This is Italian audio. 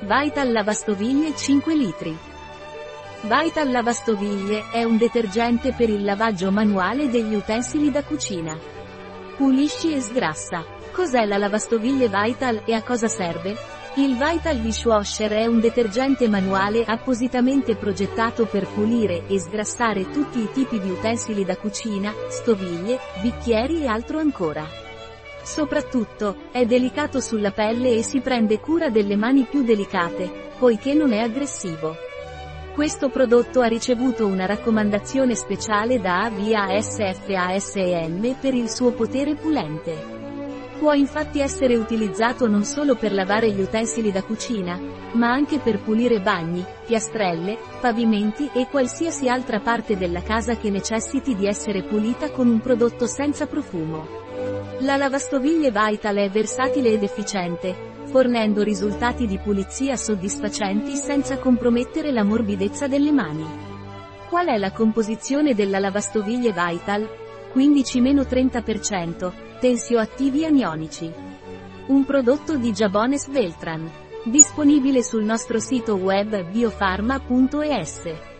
Vital Lavastoviglie 5 litri. Vital Lavastoviglie è un detergente per il lavaggio manuale degli utensili da cucina. Pulisci e sgrassa. Cos'è la lavastoviglie Vital e a cosa serve? Il Vital Dishwasher è un detergente manuale appositamente progettato per pulire e sgrassare tutti i tipi di utensili da cucina, stoviglie, bicchieri e altro ancora. Soprattutto, è delicato sulla pelle e si prende cura delle mani più delicate, poiché non è aggressivo. Questo prodotto ha ricevuto una raccomandazione speciale da AVASFASEM per il suo potere pulente. Può infatti essere utilizzato non solo per lavare gli utensili da cucina, ma anche per pulire bagni, piastrelle, pavimenti e qualsiasi altra parte della casa che necessiti di essere pulita con un prodotto senza profumo. La lavastoviglie Vital è versatile ed efficiente, fornendo risultati di pulizia soddisfacenti senza compromettere la morbidezza delle mani. Qual è la composizione della lavastoviglie Vital? 15-30%, tensioattivi anionici. Un prodotto di Jabones Veltran. Disponibile sul nostro sito web biofarma.es.